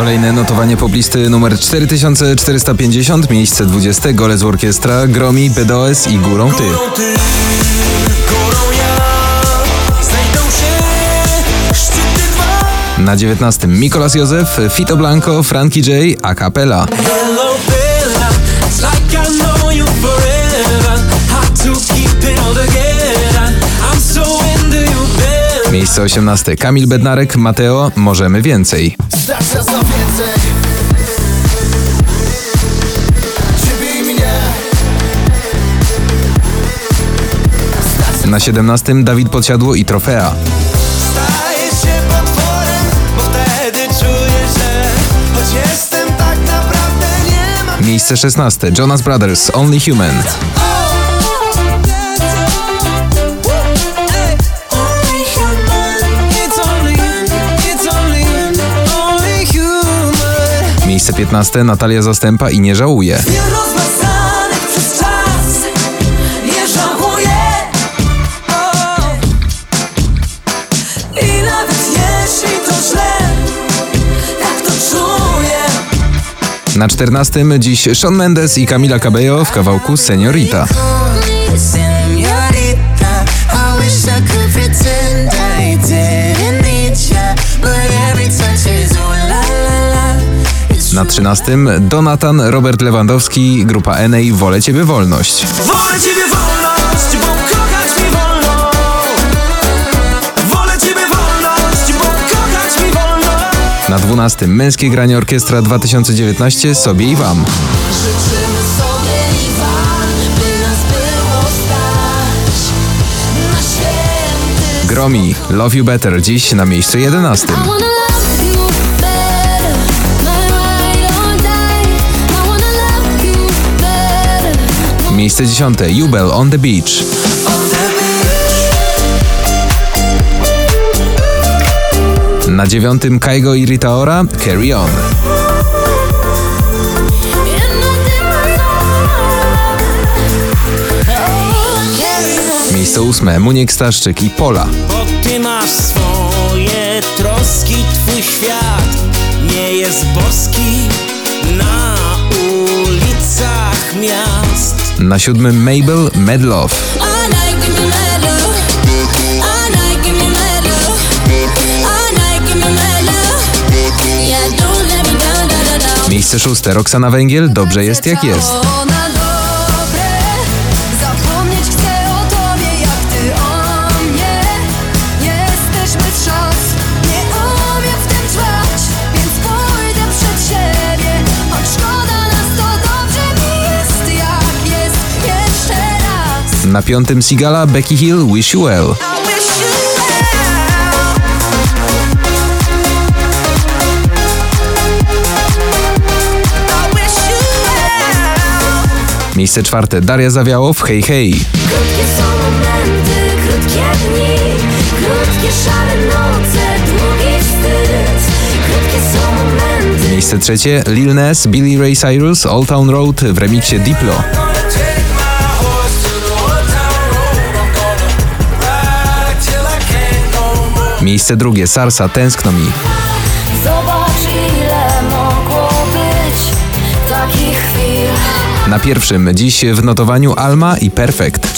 Kolejne notowanie poblisty numer 4450, miejsce 20, Golec Orkiestra, Gromi, BDOS i Górą Ty. Na 19 Mikolas Józef, Fito Blanco, Frankie J, a Bella Miejsce 18 Kamil Bednarek, Mateo, Możemy Więcej. Nas na więcej Ciebie i mnie Na 17 Dawid Podsiadło i Trofea. Staję się potworem, bo wtedy czuję, że Choć jestem tak naprawdę nie mam Miejsce 16 Jonas Brothers, Only Human. 2015 Natalia Zastępa i nie żałuje. Na czternastym dziś Sean Mendes i Camila Cabello w kawałku Seniorita. Na 13 Donatan, Robert Lewandowski, grupa NA Wolę Ciebie Wolność. Wolę Ciebie wolność, bo kochać mi wolno Wolę Ciebie wolność, bo kochać mi wolno Na 12 Męskie Granie Orkiestra 2019 Sobie i Wam. Życzymy sobie i wam, by nas było stać na święty Gromi, Love You Better dziś na miejscu 11. Miejsce 10 Jubel On The Beach. Na dziewiątym Kaigo i Rita Ora Carry on. Miejsce ósme Muniek Staszczyk i Pola. Bo Ty masz swoje troski, Twój świat nie jest boski Na ulicach miast Na siódmym Mabel Mad Love. All night, give me mad love. All night, give me mad love. All night, give me mad love. Yeah, don't let me down, down, down, down. Miejsce szóste Roxana Węgiel Dobrze jest jak jest. Na piątym Sigala Becky Hill Wish You Well. Miejsce czwarte Daria Zawiałow Hej Hej. Krótkie są momenty, krótkie dni, krótkie szare noce, długi wstyd. Krótkie są momenty. Miejsce trzecie Lil Nas, Billy Ray Cyrus Old Town Road w remiksie Diplo. Miejsce drugie Sarsa Tęskno mi. Zobacz ile mogło być takich chwil. Na pierwszym dziś w notowaniu Alma i Perfect.